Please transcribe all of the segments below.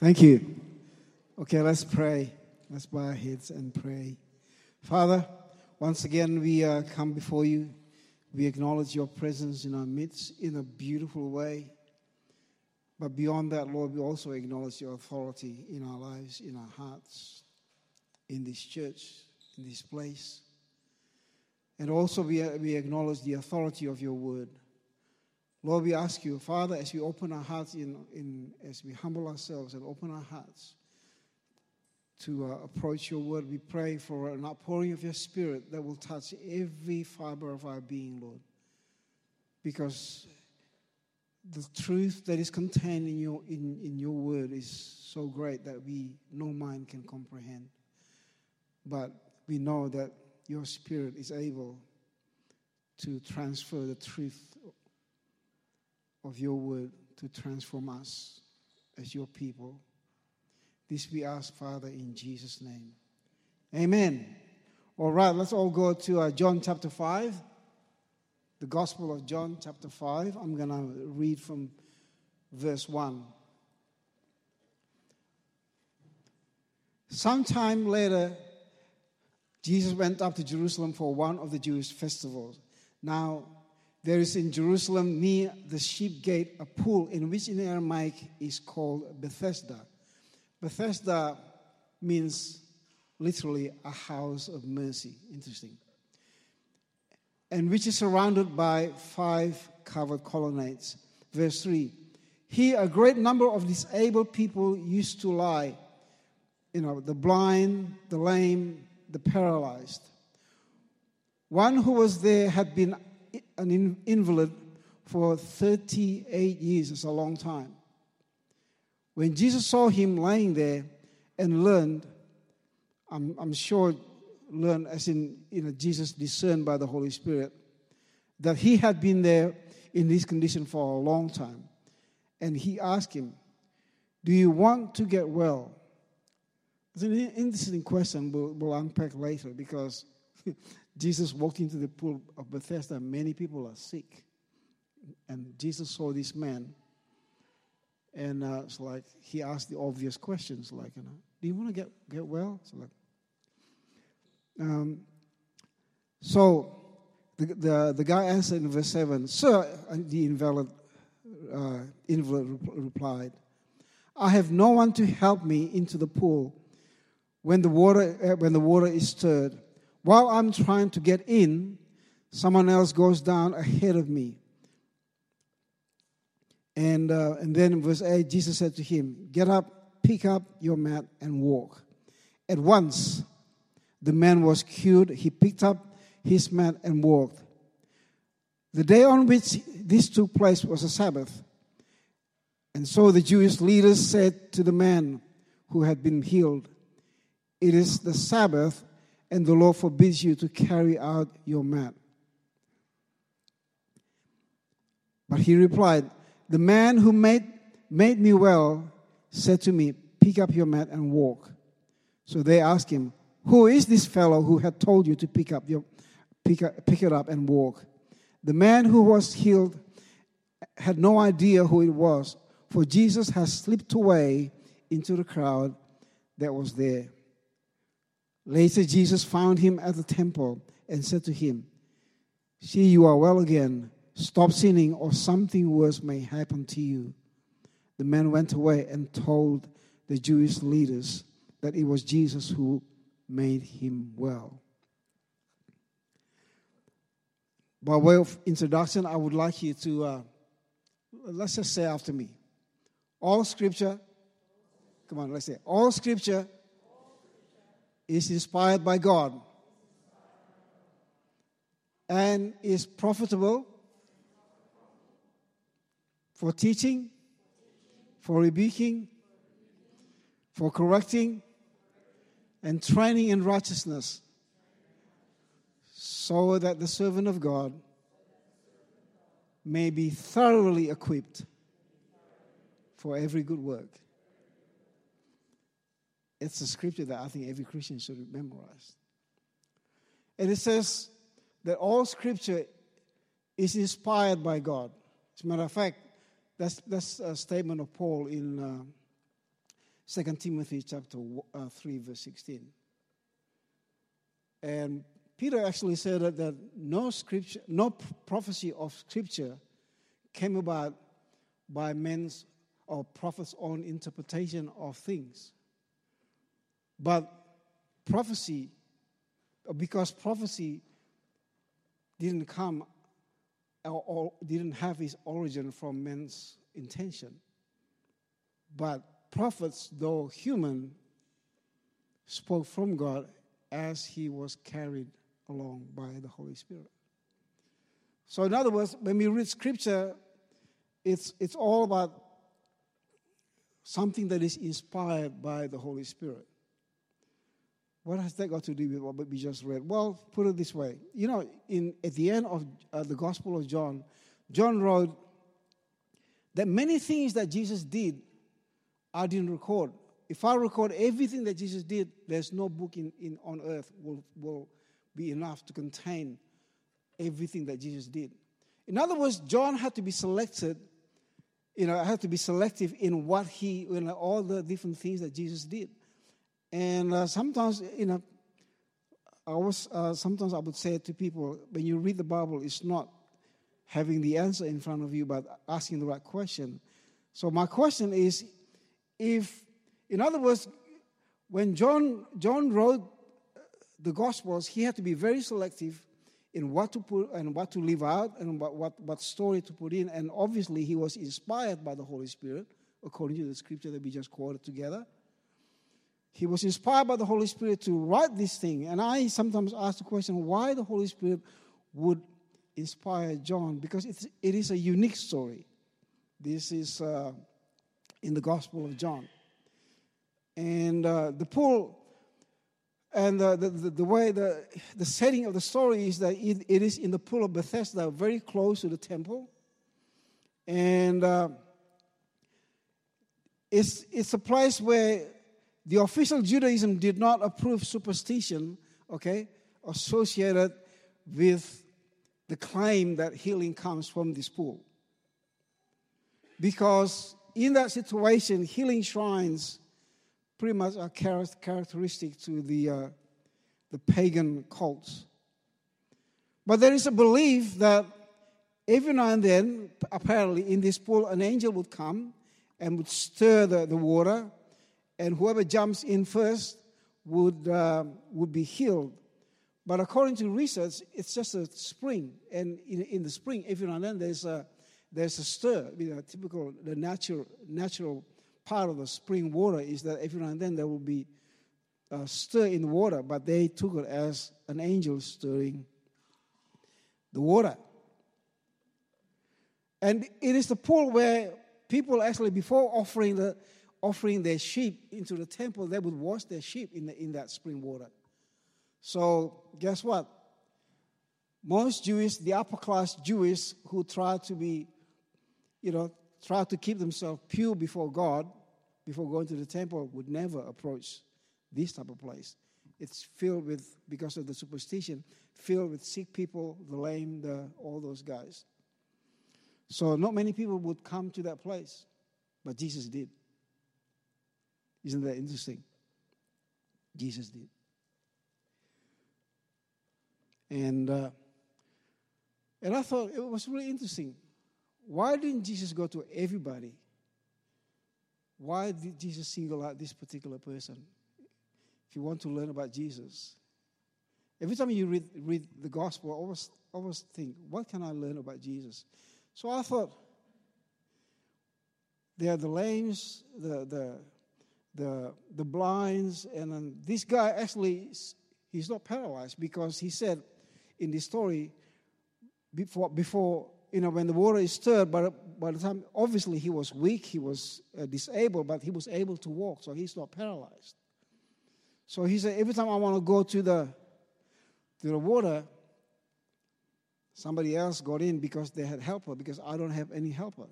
Thank you. Okay, let's pray. Let's bow our heads and pray. Father, once again we uh, come before you. We acknowledge your presence in our midst in a beautiful way. But beyond that, Lord, we also acknowledge your authority in our lives, in our hearts, in this church, in this place. And also, we, we acknowledge the authority of your word. Lord, we ask you, Father, as we open our hearts, in, in, as we humble ourselves and open our hearts to uh, approach your word, we pray for an outpouring of your spirit that will touch every fiber of our being, Lord. Because the truth that is contained in your, in, in your word is so great that we, no mind can comprehend. But we know that your spirit is able to transfer the truth of your word to transform us as your people. This we ask, Father, in Jesus' name. Amen. All right, let's all go to uh, John chapter 5, the Gospel of John chapter 5. I'm going to read from verse 1. Sometime later, Jesus went up to Jerusalem for one of the Jewish festivals. Now, there is in Jerusalem near the sheep gate a pool in which in Aramaic is called Bethesda. Bethesda means literally a house of mercy. Interesting. And which is surrounded by five covered colonnades. Verse 3 Here a great number of disabled people used to lie. You know, the blind, the lame, the paralyzed. One who was there had been an invalid for 38 years. It's a long time. When Jesus saw him lying there and learned, I'm, I'm sure learned as in you know, Jesus discerned by the Holy Spirit, that he had been there in this condition for a long time. And he asked him, Do you want to get well? It's an interesting question we'll, we'll unpack later because Jesus walked into the pool of Bethesda. Many people are sick. And Jesus saw this man. And uh, it's like he asked the obvious questions, like, you know, do you want to get, get well? So, like, um, so the, the, the guy answered in verse 7, Sir, the invalid, uh, invalid replied, I have no one to help me into the pool when the water, uh, when the water is stirred. While I'm trying to get in, someone else goes down ahead of me. And, uh, and then verse 8, Jesus said to him, Get up, pick up your mat, and walk. At once, the man was cured. He picked up his mat and walked. The day on which this took place was a Sabbath. And so the Jewish leaders said to the man who had been healed, It is the Sabbath and the law forbids you to carry out your mat. But he replied, The man who made, made me well said to me, Pick up your mat and walk. So they asked him, Who is this fellow who had told you to pick, up your, pick, up, pick it up and walk? The man who was healed had no idea who it was, for Jesus had slipped away into the crowd that was there. Later, Jesus found him at the temple and said to him, See, you are well again. Stop sinning, or something worse may happen to you. The man went away and told the Jewish leaders that it was Jesus who made him well. By way of introduction, I would like you to, uh, let's just say after me. All scripture, come on, let's say, all scripture is inspired by God and is profitable for teaching, for rebuking, for correcting, and training in righteousness, so that the servant of God may be thoroughly equipped for every good work. It's a scripture that I think every Christian should memorize. And it says that all scripture is inspired by God. As a matter of fact, that's, that's a statement of Paul in, uh, 2 Timothy chapter uh, 3, verse 16. And Peter actually said that, that no scripture, no prophecy of scripture came about by men's or prophets' own interpretation of things. But prophecy, because prophecy didn't come or, didn't have its origin from men's intention. But prophets, though human, spoke from God as he was carried along by the Holy Spirit. So, in other words, when we read scripture, it's, it's all about something that is inspired by the Holy Spirit. What has that got to do with what we just read? Well, put it this way. You know, in, at the end of uh, the Gospel of John, John wrote that many things that Jesus did, I didn't record. If I record everything that Jesus did, there's no book in, in, on earth will, will be enough to contain everything that Jesus did. In other words, John had to be selected, you know, had to be selective in what he, you know, all the different things that Jesus did. And uh, sometimes, you know, I was, uh, sometimes I would say to people, when you read the Bible, it's not having the answer in front of you, but asking the right question. So my question is, if, in other words, when John, John wrote the Gospels, he had to be very selective in what to put and what to leave out and what, what, what story to put in. And obviously, he was inspired by the Holy Spirit, according to the scripture that we just quoted together. He was inspired by the Holy Spirit to write this thing. And I sometimes ask the question why the Holy Spirit would inspire John, because it's, it is a unique story. This is uh, in the Gospel of John. And uh, the pool and the, the, the, way the, the setting of the story is that it, it is in the pool of Bethesda, very close to the temple. And uh, it's, it's a place where the official Judaism did not approve superstition, okay, associated with the claim that healing comes from this pool. Because in that situation, healing shrines pretty much are characteristic to the, uh, the pagan cults. But there is a belief that every now and then, apparently, in this pool, an angel would come and would stir the, the water, and whoever jumps in first would, uh, would be healed. But according to research, it's just a spring, and in, in the spring, every now and then, there's a, there's a stir, you typical, the natural, natural part of the spring water is that every now and then there will be a stir in the water, but they took it as an angel stirring the water. And it is the pool where people actually, before offering, the, offering their sheep into the temple, they would wash their sheep in, the, in that spring water. So, guess what? Most Jewish, the upper class Jewish who try to be, you know, try to keep themselves pure before God, before going to the temple would never approach this type of place. It's filled with, because of the superstition, filled with sick people, the lame, the, all those guys. So not many people would come to that place, but Jesus did. Isn't that interesting? Jesus did. And uh, and I thought it was really interesting. Why didn't Jesus go to everybody? Why did Jesus single out this particular person? If you want to learn about Jesus, every time you read, read the gospel, always, always think, what can I learn about Jesus? So I thought, there are the lames, the, the, the, the blinds, and then this guy actually, he's not paralyzed because he said in the story, before, before you know, when the water is stirred, but by the time, obviously he was weak, he was uh, disabled, but he was able to walk, so he's not paralyzed. So he said, every time I want to go to the, to the water, somebody else got in because they had helper, because I don't have any helper.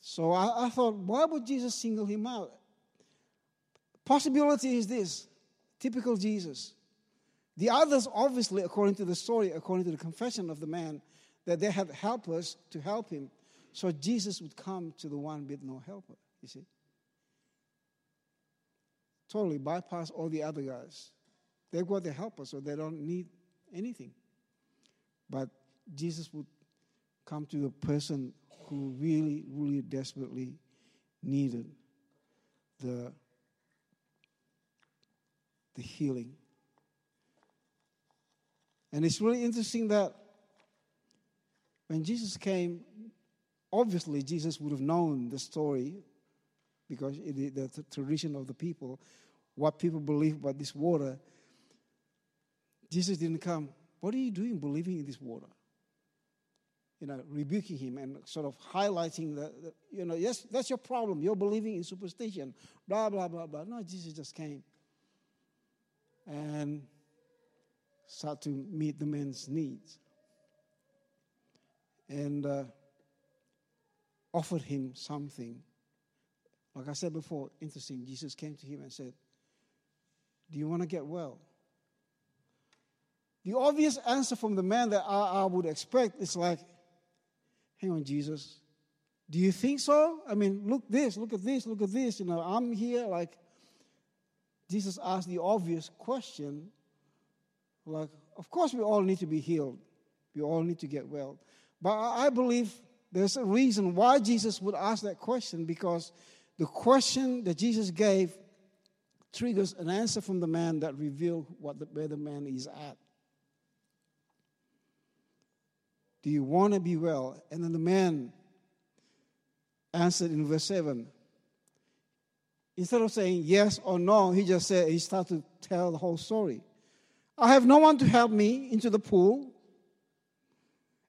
So I, I thought, why would Jesus single him out? Possibility is this typical Jesus. The others, obviously, according to the story, according to the confession of the man, that they had helpers to help him. So Jesus would come to the one with no helper, you see. totally bypass all the other guys. They've got the helper, so they don't need anything. But Jesus would come to the person who really, really desperately needed the, the healing. And it's really interesting that when Jesus came, obviously Jesus would have known the story because it, the, tradition of the people, what people believe about this water. Jesus didn't come, What are you doing believing in this water? You know, rebuking him and sort of highlighting the you know, yes, that's your problem. You're believing in superstition, blah, blah, blah, blah. No, Jesus just came and start to meet the man's needs and uh, offered him something. Like I said before, interesting. Jesus came to him and said, Do you want to get well? The obvious answer from the man that I, I would expect is like, Hang on, Jesus. Do you think so? I mean, look this, look at this, look at this. You know, I'm here. Like, Jesus asked the obvious question, like, of course, we all need to be healed. We all need to get well. But I believe there's a reason why Jesus would ask that question because the question that Jesus gave triggers an answer from the man that reveals what the, where the man is at. Do you want to be well? And then the man answered in verse 7. Instead of saying yes or no, he just said, he started to tell the whole story. I have no one to help me into the pool.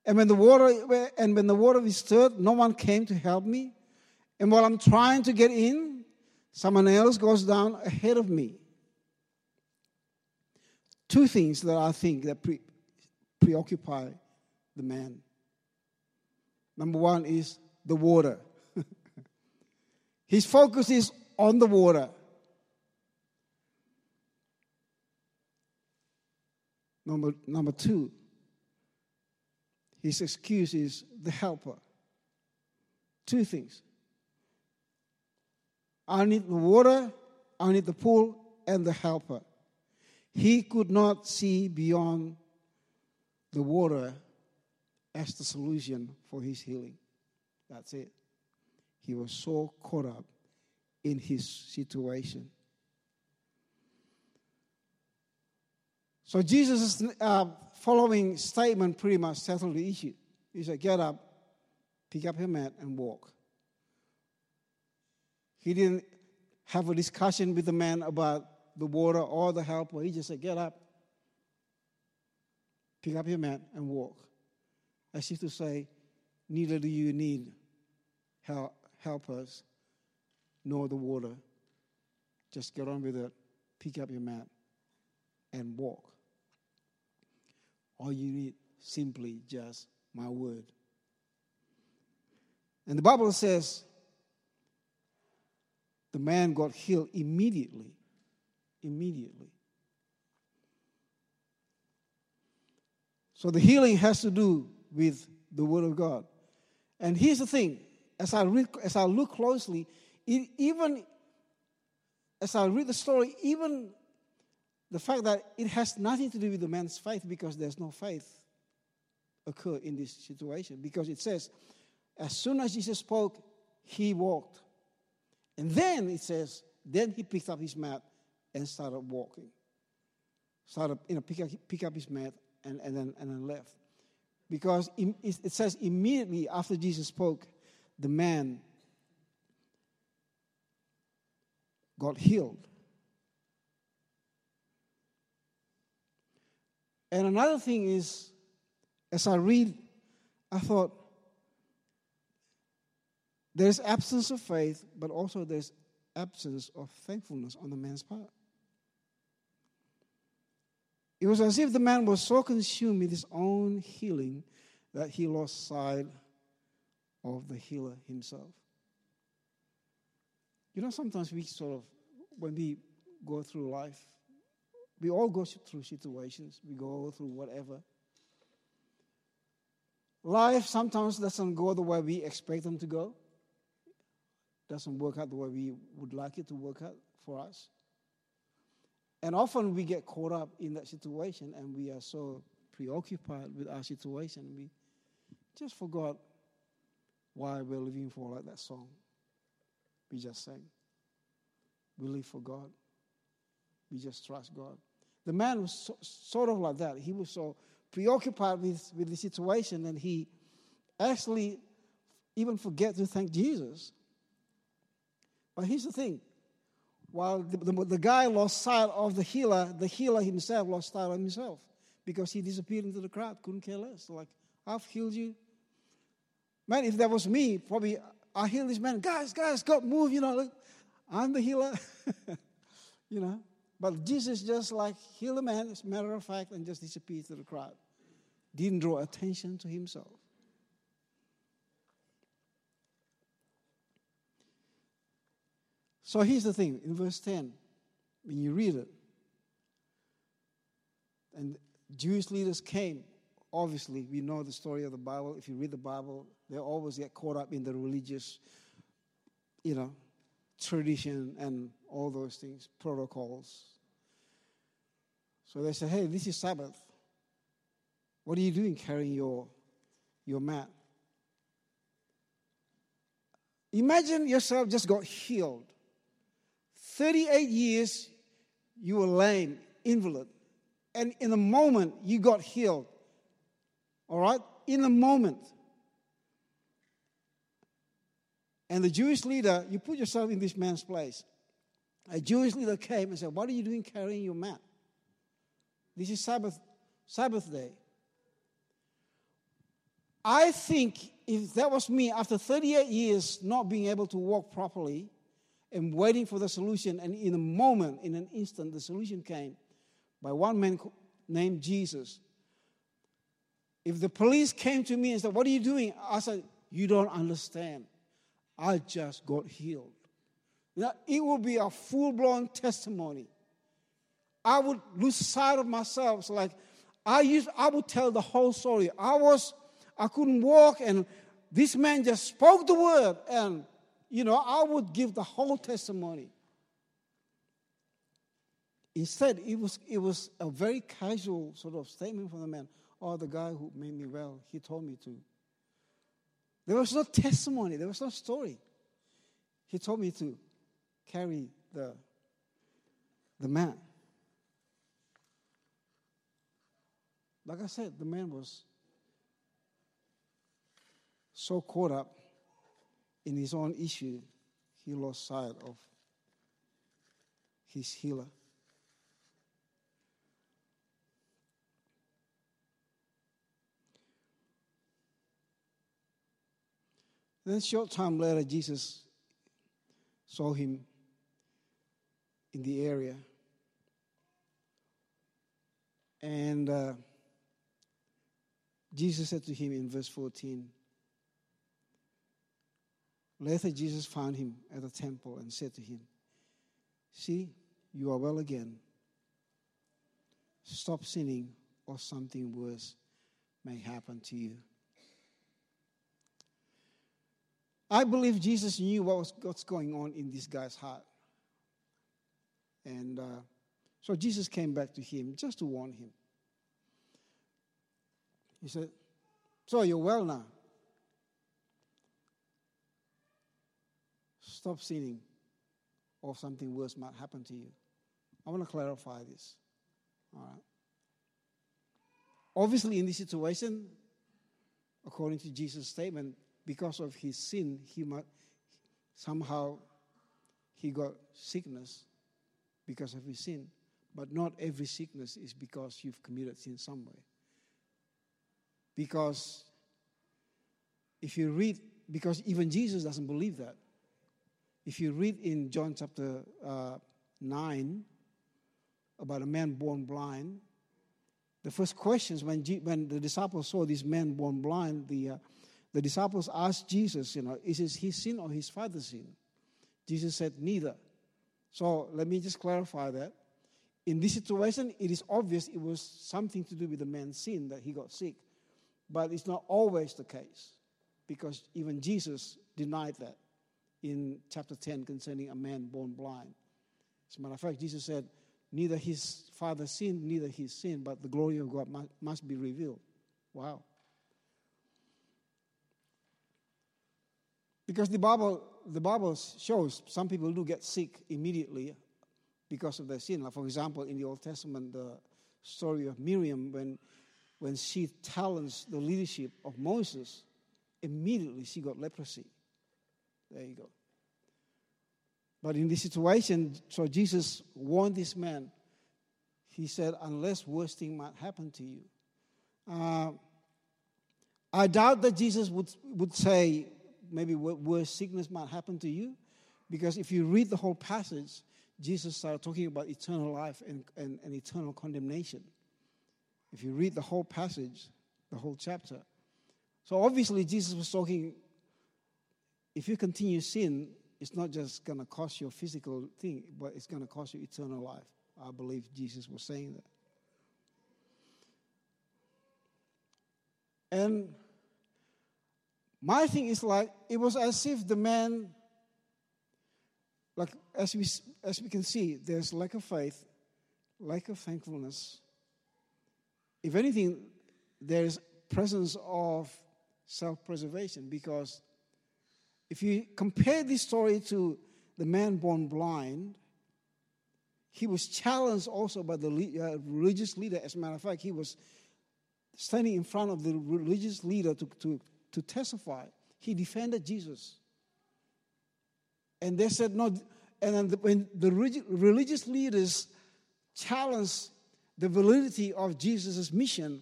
And when the water and when the water is stirred, no one came to help me. And while I'm trying to get in, someone else goes down ahead of me. Two things that I think that pre- preoccupy the man. Number one is the water. His focus is on the water. Number, number two, his excuse is the helper. Two things I need the water, I need the pool, and the helper. He could not see beyond the water as the solution for his healing. That's it. He was so caught up in his situation. So Jesus' uh, following statement pretty much settled the issue. He said, Get up, pick up your mat, and walk. He didn't have a discussion with the man about the water or the helper. He just said, Get up, pick up your mat, and walk. As if to say, Neither do you need help, helpers nor the water. Just get on with it, pick up your mat, and walk. All you need simply just my word. And the Bible says the man got healed immediately. Immediately. So the healing has to do with the Word of God. And here's the thing as I, read, as I look closely, even as I read the story, even the fact that it has nothing to do with the man's faith because there's no faith occur in this situation. Because it says as soon as jesus spoke he walked. And then it says then he picked up his mat and started walking. Started you know pick up, pick up his mat and, and, then, and then left. Because it says immediately after jesus spoke the man got healed And another thing is, as I read, I thought there's absence of faith, but also there's absence of thankfulness on the man's part. It was as if the man was so consumed with his own healing that he lost sight of the healer himself. You know, sometimes we sort of, when we go through life, we all go through situations, we go through whatever. Life sometimes doesn't go the way we expect them to go, doesn't work out the way we would like it to work out for us. And often we get caught up in that situation and we are so preoccupied with our situation. We just forgot why we're living for, like that song we just sang. We live for God. We just trust God. The man was so, sort of like that. He was so preoccupied with, with the situation and he actually even forget to thank Jesus. But here's the thing while the, the, the, guy lost sight of the healer, the healer himself lost sight of himself because he disappeared into the crowd, couldn't care less. Like, I've healed you. Man, if that was me, probably I heal this man. Guys, guys, God, move, you know. look, I'm the healer. you know. But Jesus just like heal the man, as a matter of fact, and just disappeared to the crowd. Didn't draw attention to himself. So here's the thing in verse 10, when you read it, and Jewish leaders came. Obviously, we know the story of the Bible. If you read the Bible, they always get caught up in the religious, you know, tradition and all those things, protocols. So they say, hey, this is Sabbath. What are you doing carrying your, your mat? Imagine yourself just got healed. 38 years you were lame, invalid. And in a moment you got healed. All right? In a moment. And the Jewish leader, you put yourself in this man's place. A Jewish leader came and said, What are you doing carrying your mat? This is Sabbath, Sabbath day. I think if that was me after 38 years not being able to walk properly and waiting for the solution, and in a moment, in an instant, the solution came by one man named Jesus. If the police came to me and said, What are you doing? I said, You don't understand. I just got healed. Now, it would be a full blown testimony. I would lose sight of myself. So like I used, I would tell the whole story. I was, I couldn't walk, and this man just spoke the word, and you know, I would give the whole testimony. Instead, it was it was a very casual sort of statement from the man. Oh, the guy who made me well, he told me to. There was no testimony, there was no story. He told me to carry the, the man. Like I said, the man was so caught up in his own issue, he lost sight of his healer. Then, a short time later, Jesus saw him in the area. And uh, Jesus said to him in verse 14, Later, Jesus found him at the temple and said to him, See, you are well again. Stop sinning, or something worse may happen to you. I believe Jesus knew what was what's going on in this guy's heart. And uh, so Jesus came back to him just to warn him. He said, So you're well now. Stop sinning, or something worse might happen to you. I want to clarify this. All right. Obviously, in this situation, according to Jesus' statement, because of his sin, he might, somehow he got sickness because of his sin. But not every sickness is because you've committed sin some way. Because if you read, because even Jesus doesn't believe that. If you read in John chapter uh, 9 about a man born blind, the first questions when, G- when the disciples saw this man born blind, the, uh, the disciples asked Jesus, you know, is it his sin or his father's sin? Jesus said, neither. So let me just clarify that. In this situation, it is obvious it was something to do with the man's sin that he got sick. But it's not always the case because even Jesus denied that in chapter 10 concerning a man born blind. As a matter of fact, Jesus said, neither his father sinned, neither his sin, but the glory of God must, must be revealed. Wow. Because the Bible, the Bible shows some people do get sick immediately because of their sin. Like for example, in the Old Testament, the story of Miriam, when, when she challenged the leadership of Moses, immediately she got leprosy. There you go. But in this situation, so Jesus warned this man. He said, unless worse thing might happen to you. Uh, I doubt that Jesus would, would say, maybe worse sickness might happen to you. Because if you read the whole passage, Jesus started talking about eternal life and, and, and eternal condemnation. If you read the whole passage, the whole chapter. So obviously, Jesus was talking if you continue sin, it's not just going to cost you a physical thing, but it's going to cost you eternal life. I believe Jesus was saying that. And my thing is like, it was as if the man, like, as we, as we can see, there's lack of faith, lack of thankfulness. If anything, there's presence of self preservation because if you compare this story to the man born blind, he was challenged also by the uh, religious leader. As a matter of fact, he was standing in front of the religious leader to, to, to testify. He defended Jesus. And they said, no. And when the religious leaders challenged the validity of Jesus' mission,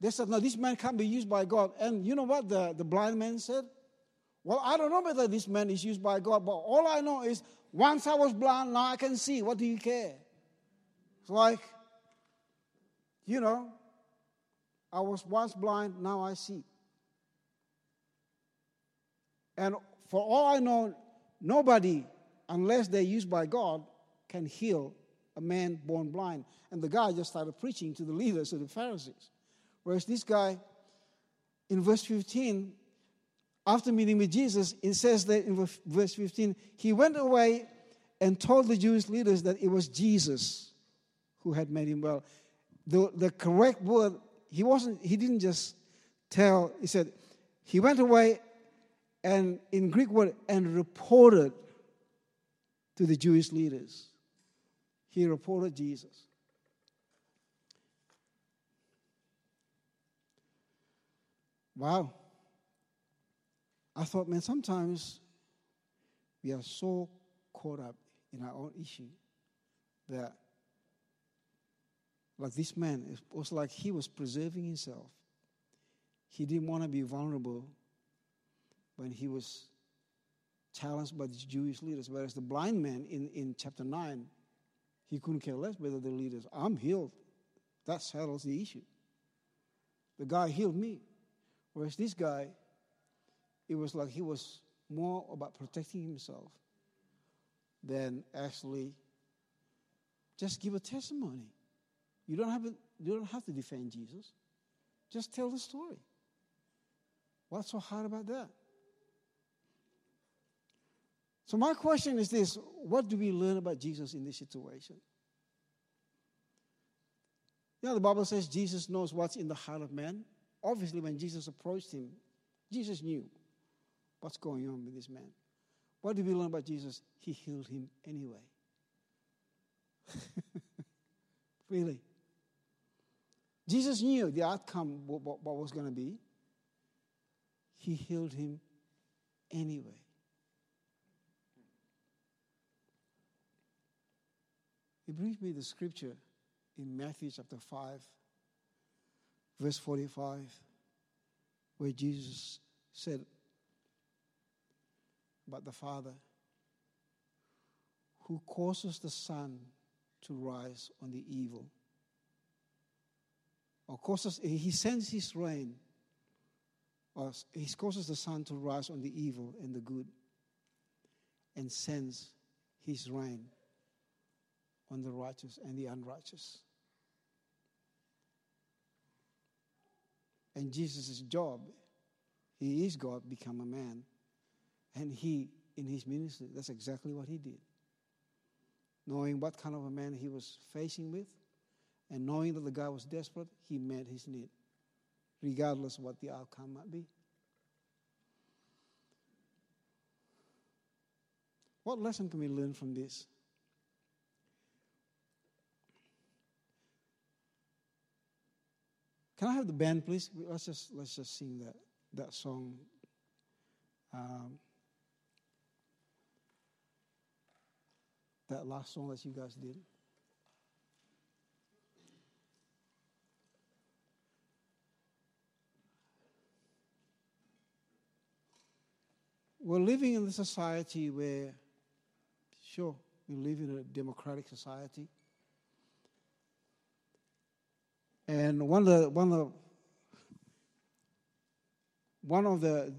they said, no, this man can't be used by God. And you know what the, the blind man said? Well, I don't know whether this man is used by God, but all I know is once I was blind, now I can see. What do you care? It's like, you know, I was once blind, now I see. And for all I know, nobody, unless they're used by God, can heal a man born blind. And the guy just started preaching to the leaders of the Pharisees. Whereas this guy, in verse 15, after meeting with Jesus, it says that in verse 15, he went away and told the Jewish leaders that it was Jesus who had made him well. The, the correct word, he wasn't, he didn't just tell, he said, he went away and in Greek word and reported to the Jewish leaders. He reported Jesus. Wow. I thought, man, sometimes we are so caught up in our own issue that, like this man, it was like he was preserving himself. He didn't want to be vulnerable when he was challenged by the Jewish leaders. Whereas the blind man in, in chapter 9, he couldn't care less whether the leaders, I'm healed. That settles the issue. The guy healed me. Whereas this guy, it was like he was more about protecting himself than actually just give a testimony. You don't have to, you don't have to defend Jesus. Just tell the story. What's so hard about that? So my question is this, what do we learn about Jesus in this situation? Yeah, the Bible says Jesus knows what's in the heart of man. Obviously, when Jesus approached him, Jesus knew what's going on with this man. What did we learn about Jesus? He healed him anyway. really. Jesus knew the outcome, what, what was going to be. He healed him anyway. It brings me the scripture in Matthew chapter 5, verse 45, where Jesus said, but the Father who causes the sun to rise on the evil. Or causes, he sends his rain, or he causes the sun to rise on the evil and the good, and sends his rain on the righteous and the unrighteous. And Jesus' job, he is God, become a man and he, in his ministry, that's exactly what he did. knowing what kind of a man he was facing with, and knowing that the guy was desperate, he met his need, regardless of what the outcome might be. What lesson can we learn from this? Can I have the band, please? Let's just let's just sing that that song. Um, that last song that you guys did. We're living in a society where, sure, we live in a democratic society. And one of the, one of the, one of the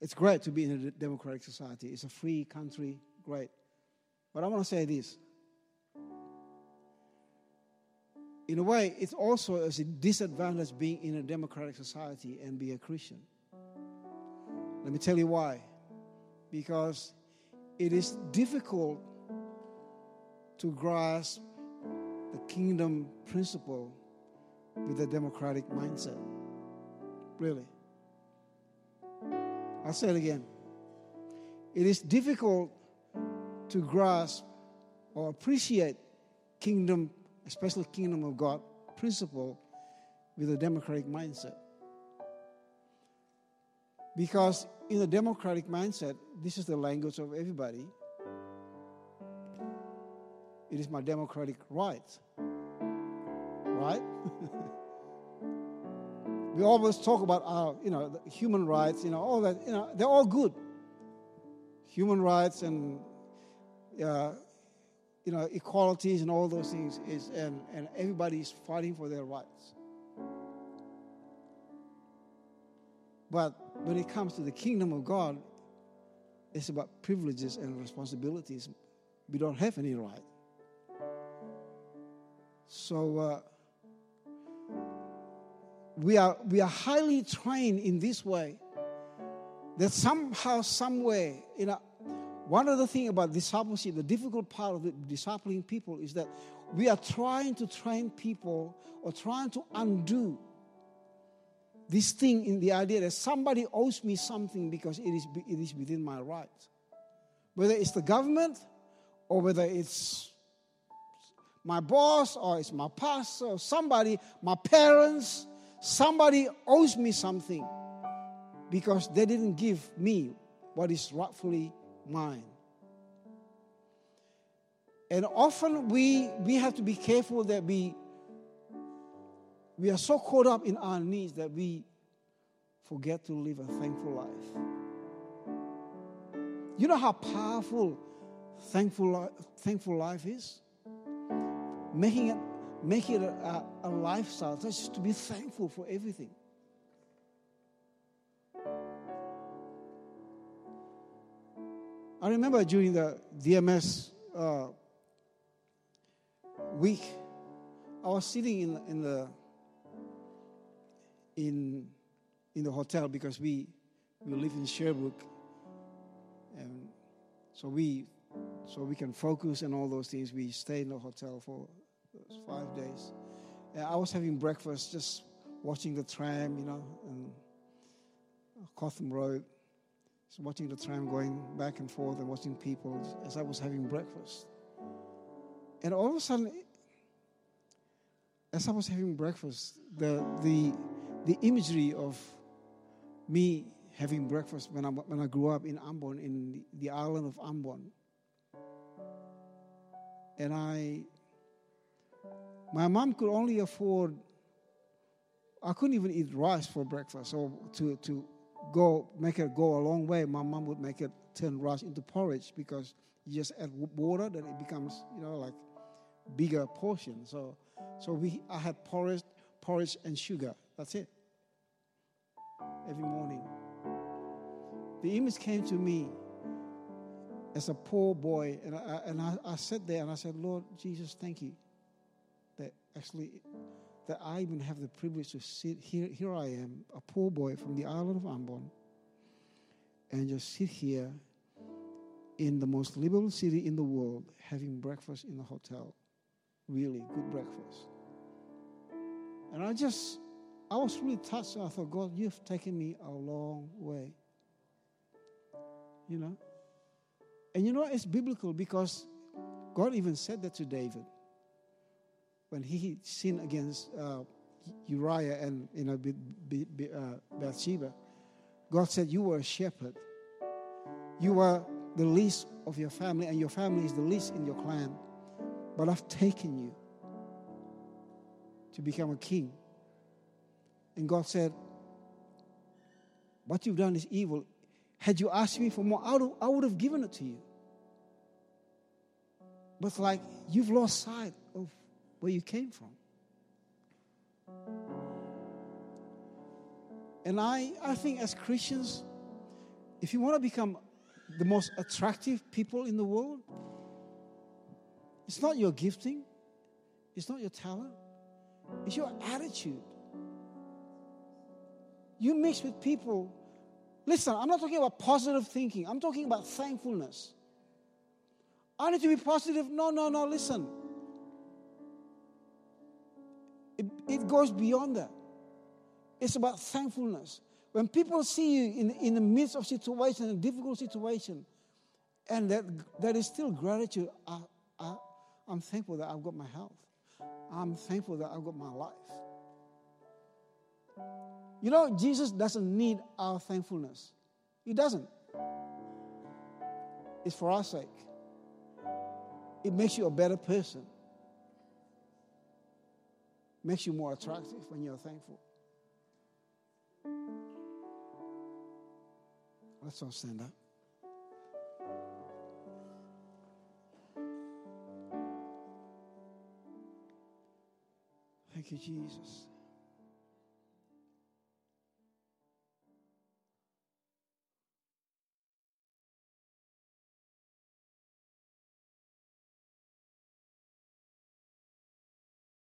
it's great to be in a democratic society. It's a free country great. But I want to say this. In a way, it's also a disadvantage being in a democratic society and be a Christian. Let me tell you why. Because it is difficult to grasp the kingdom principle with a democratic mindset. Really. I'll say it again. It is difficult to grasp or appreciate kingdom, especially kingdom of God principle with a democratic mindset. Because in a democratic mindset, this is the language of everybody. It is my democratic right. Right? we always talk about our, you know, human rights, you know, all that, you know, they're all good. Human rights and uh, you know, equalities and all those things is, and, and everybody is fighting for their rights. But when it comes to the kingdom of God, it's about privileges and responsibilities. We don't have any right. So uh, we are we are highly trained in this way. That somehow, somewhere, you know, one of the things about discipleship, the difficult part of discipling people is that we are trying to train people or trying to undo this thing in the idea that somebody owes me something because it is, it is within my right. Whether it's the government or whether it's my boss or it's my pastor or somebody, my parents, somebody owes me something because they didn't give me what is rightfully mine. And often we, we have to be careful that we, we are so caught up in our needs that we forget to live a thankful life. You know how powerful thankful, thankful life is? Making it, making it a, a lifestyle, just to be thankful for everything. I remember during the DMS uh, week, I was sitting in, in the in in the hotel because we we live in Sherbrooke, and so we so we can focus and all those things. We stay in the hotel for five days. And I was having breakfast, just watching the tram, you know, and uh, Cotham Road so watching the tram going back and forth and watching people as I was having breakfast. And all of a sudden, as I was having breakfast, the, the, the imagery of me having breakfast when I, when I grew up in Ambon, in the, the island of Ambon. And I, my mom could only afford, I couldn't even eat rice for breakfast. So to, to go make it go a long way, my mom would make it turn rice into porridge because you just add water, then it becomes you know like bigger portion. So so we I had porridge, porridge and sugar. That's it. Every morning. The image came to me as a poor boy, and I, and I, I sat there and I said, Lord Jesus, thank you actually that I even have the privilege to sit here. Here I am, a poor boy from the island of Ambon, and just sit here in the most liberal city in the world having breakfast in a hotel. Really good breakfast. And I just, I was really touched. I thought, God, you've taken me a long way. You know? And you know, it's biblical because God even said that to David when he sinned against uh, Uriah and you know uh, Bathsheba. God said, "You were a shepherd. You were the least of your family, and your family is the least in your clan. But I've taken you to become a king." And God said, "What you've done is evil. Had you asked me for more, I would have given it to you." But like you've lost sight of where you came from. And I, I think as Christians, if you want to become the most attractive people in the world, it's not your gifting, it's not your talent, it's your attitude. You mix with people. Listen, I'm not talking about positive thinking, I'm talking about thankfulness. I need to be positive. No, no, no, listen. It, it goes beyond that. It's about thankfulness. When people see you in, in the midst of situation, a difficult situation, and that there is still gratitude, I, I, I'm thankful that I've got my health. I'm thankful that I've got my life. You know, Jesus doesn't need our thankfulness. He doesn't. It's for our sake. It makes you a better person. Makes you more attractive when you're thankful. Let's all stand up. Thank you, Jesus.